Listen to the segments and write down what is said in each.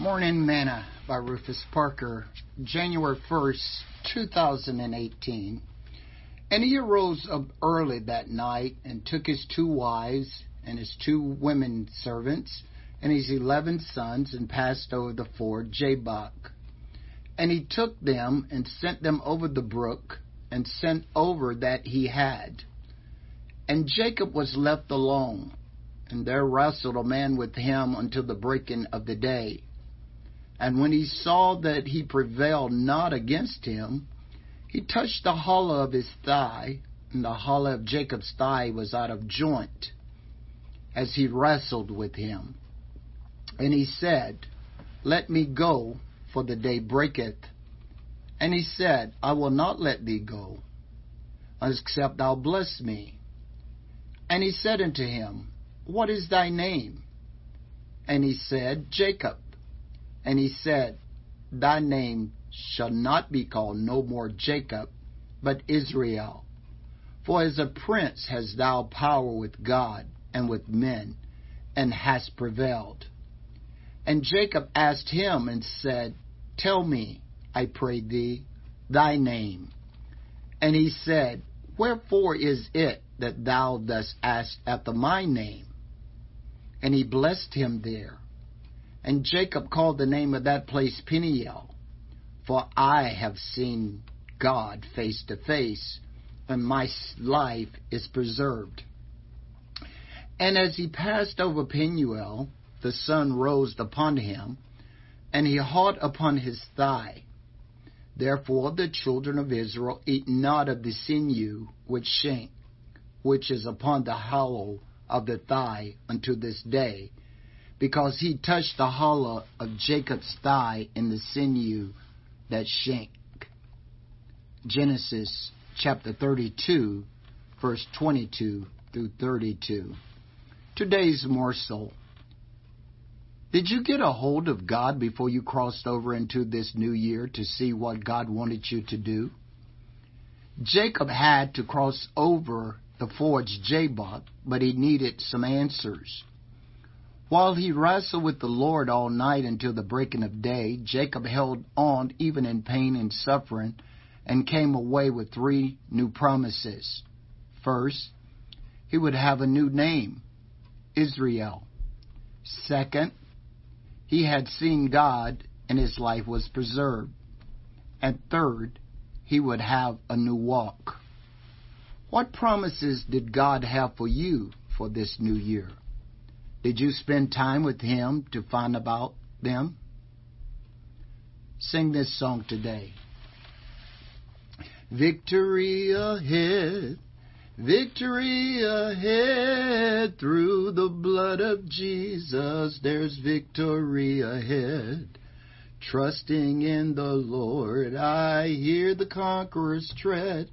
Morning Manna by Rufus Parker, January 1st, 2018. And he arose up early that night and took his two wives and his two women servants and his eleven sons and passed over the ford Jabbok. And he took them and sent them over the brook and sent over that he had. And Jacob was left alone, and there wrestled a man with him until the breaking of the day. And when he saw that he prevailed not against him, he touched the hollow of his thigh, and the hollow of Jacob's thigh was out of joint, as he wrestled with him. And he said, Let me go, for the day breaketh. And he said, I will not let thee go, except thou bless me. And he said unto him, What is thy name? And he said, Jacob. And he said, Thy name shall not be called no more Jacob, but Israel. For as a prince hast thou power with God and with men, and hast prevailed. And Jacob asked him and said, Tell me, I pray thee, thy name. And he said, Wherefore is it that thou dost ask after my name? And he blessed him there. And Jacob called the name of that place Peniel, for I have seen God face to face, and my life is preserved. And as he passed over Peniel, the sun rose upon him, and he hauled upon his thigh. Therefore the children of Israel eat not of the sinew which shank, which is upon the hollow of the thigh unto this day, because he touched the hollow of Jacob's thigh in the sinew that shank. Genesis chapter 32, verse 22 through 32. Today's morsel. Did you get a hold of God before you crossed over into this new year to see what God wanted you to do? Jacob had to cross over the ford Jabbok, but he needed some answers. While he wrestled with the Lord all night until the breaking of day, Jacob held on even in pain and suffering and came away with three new promises. First, he would have a new name, Israel. Second, he had seen God and his life was preserved. And third, he would have a new walk. What promises did God have for you for this new year? Did you spend time with Him to find about them? Sing this song today. Victory ahead, victory ahead, through the blood of Jesus, there's victory ahead. Trusting in the Lord, I hear the conqueror's tread.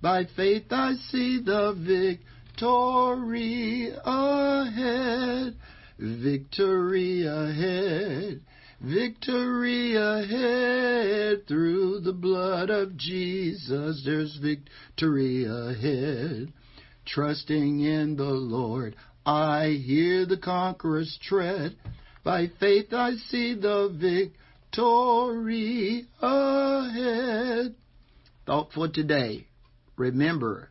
By faith I see the victory Victory ahead, victory ahead, victory ahead. Through the blood of Jesus, there's victory ahead. Trusting in the Lord, I hear the conqueror's tread. By faith I see the victory ahead. Thought for today. Remember,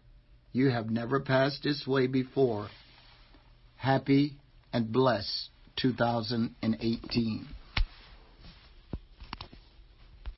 you have never passed this way before. Happy and blessed 2018.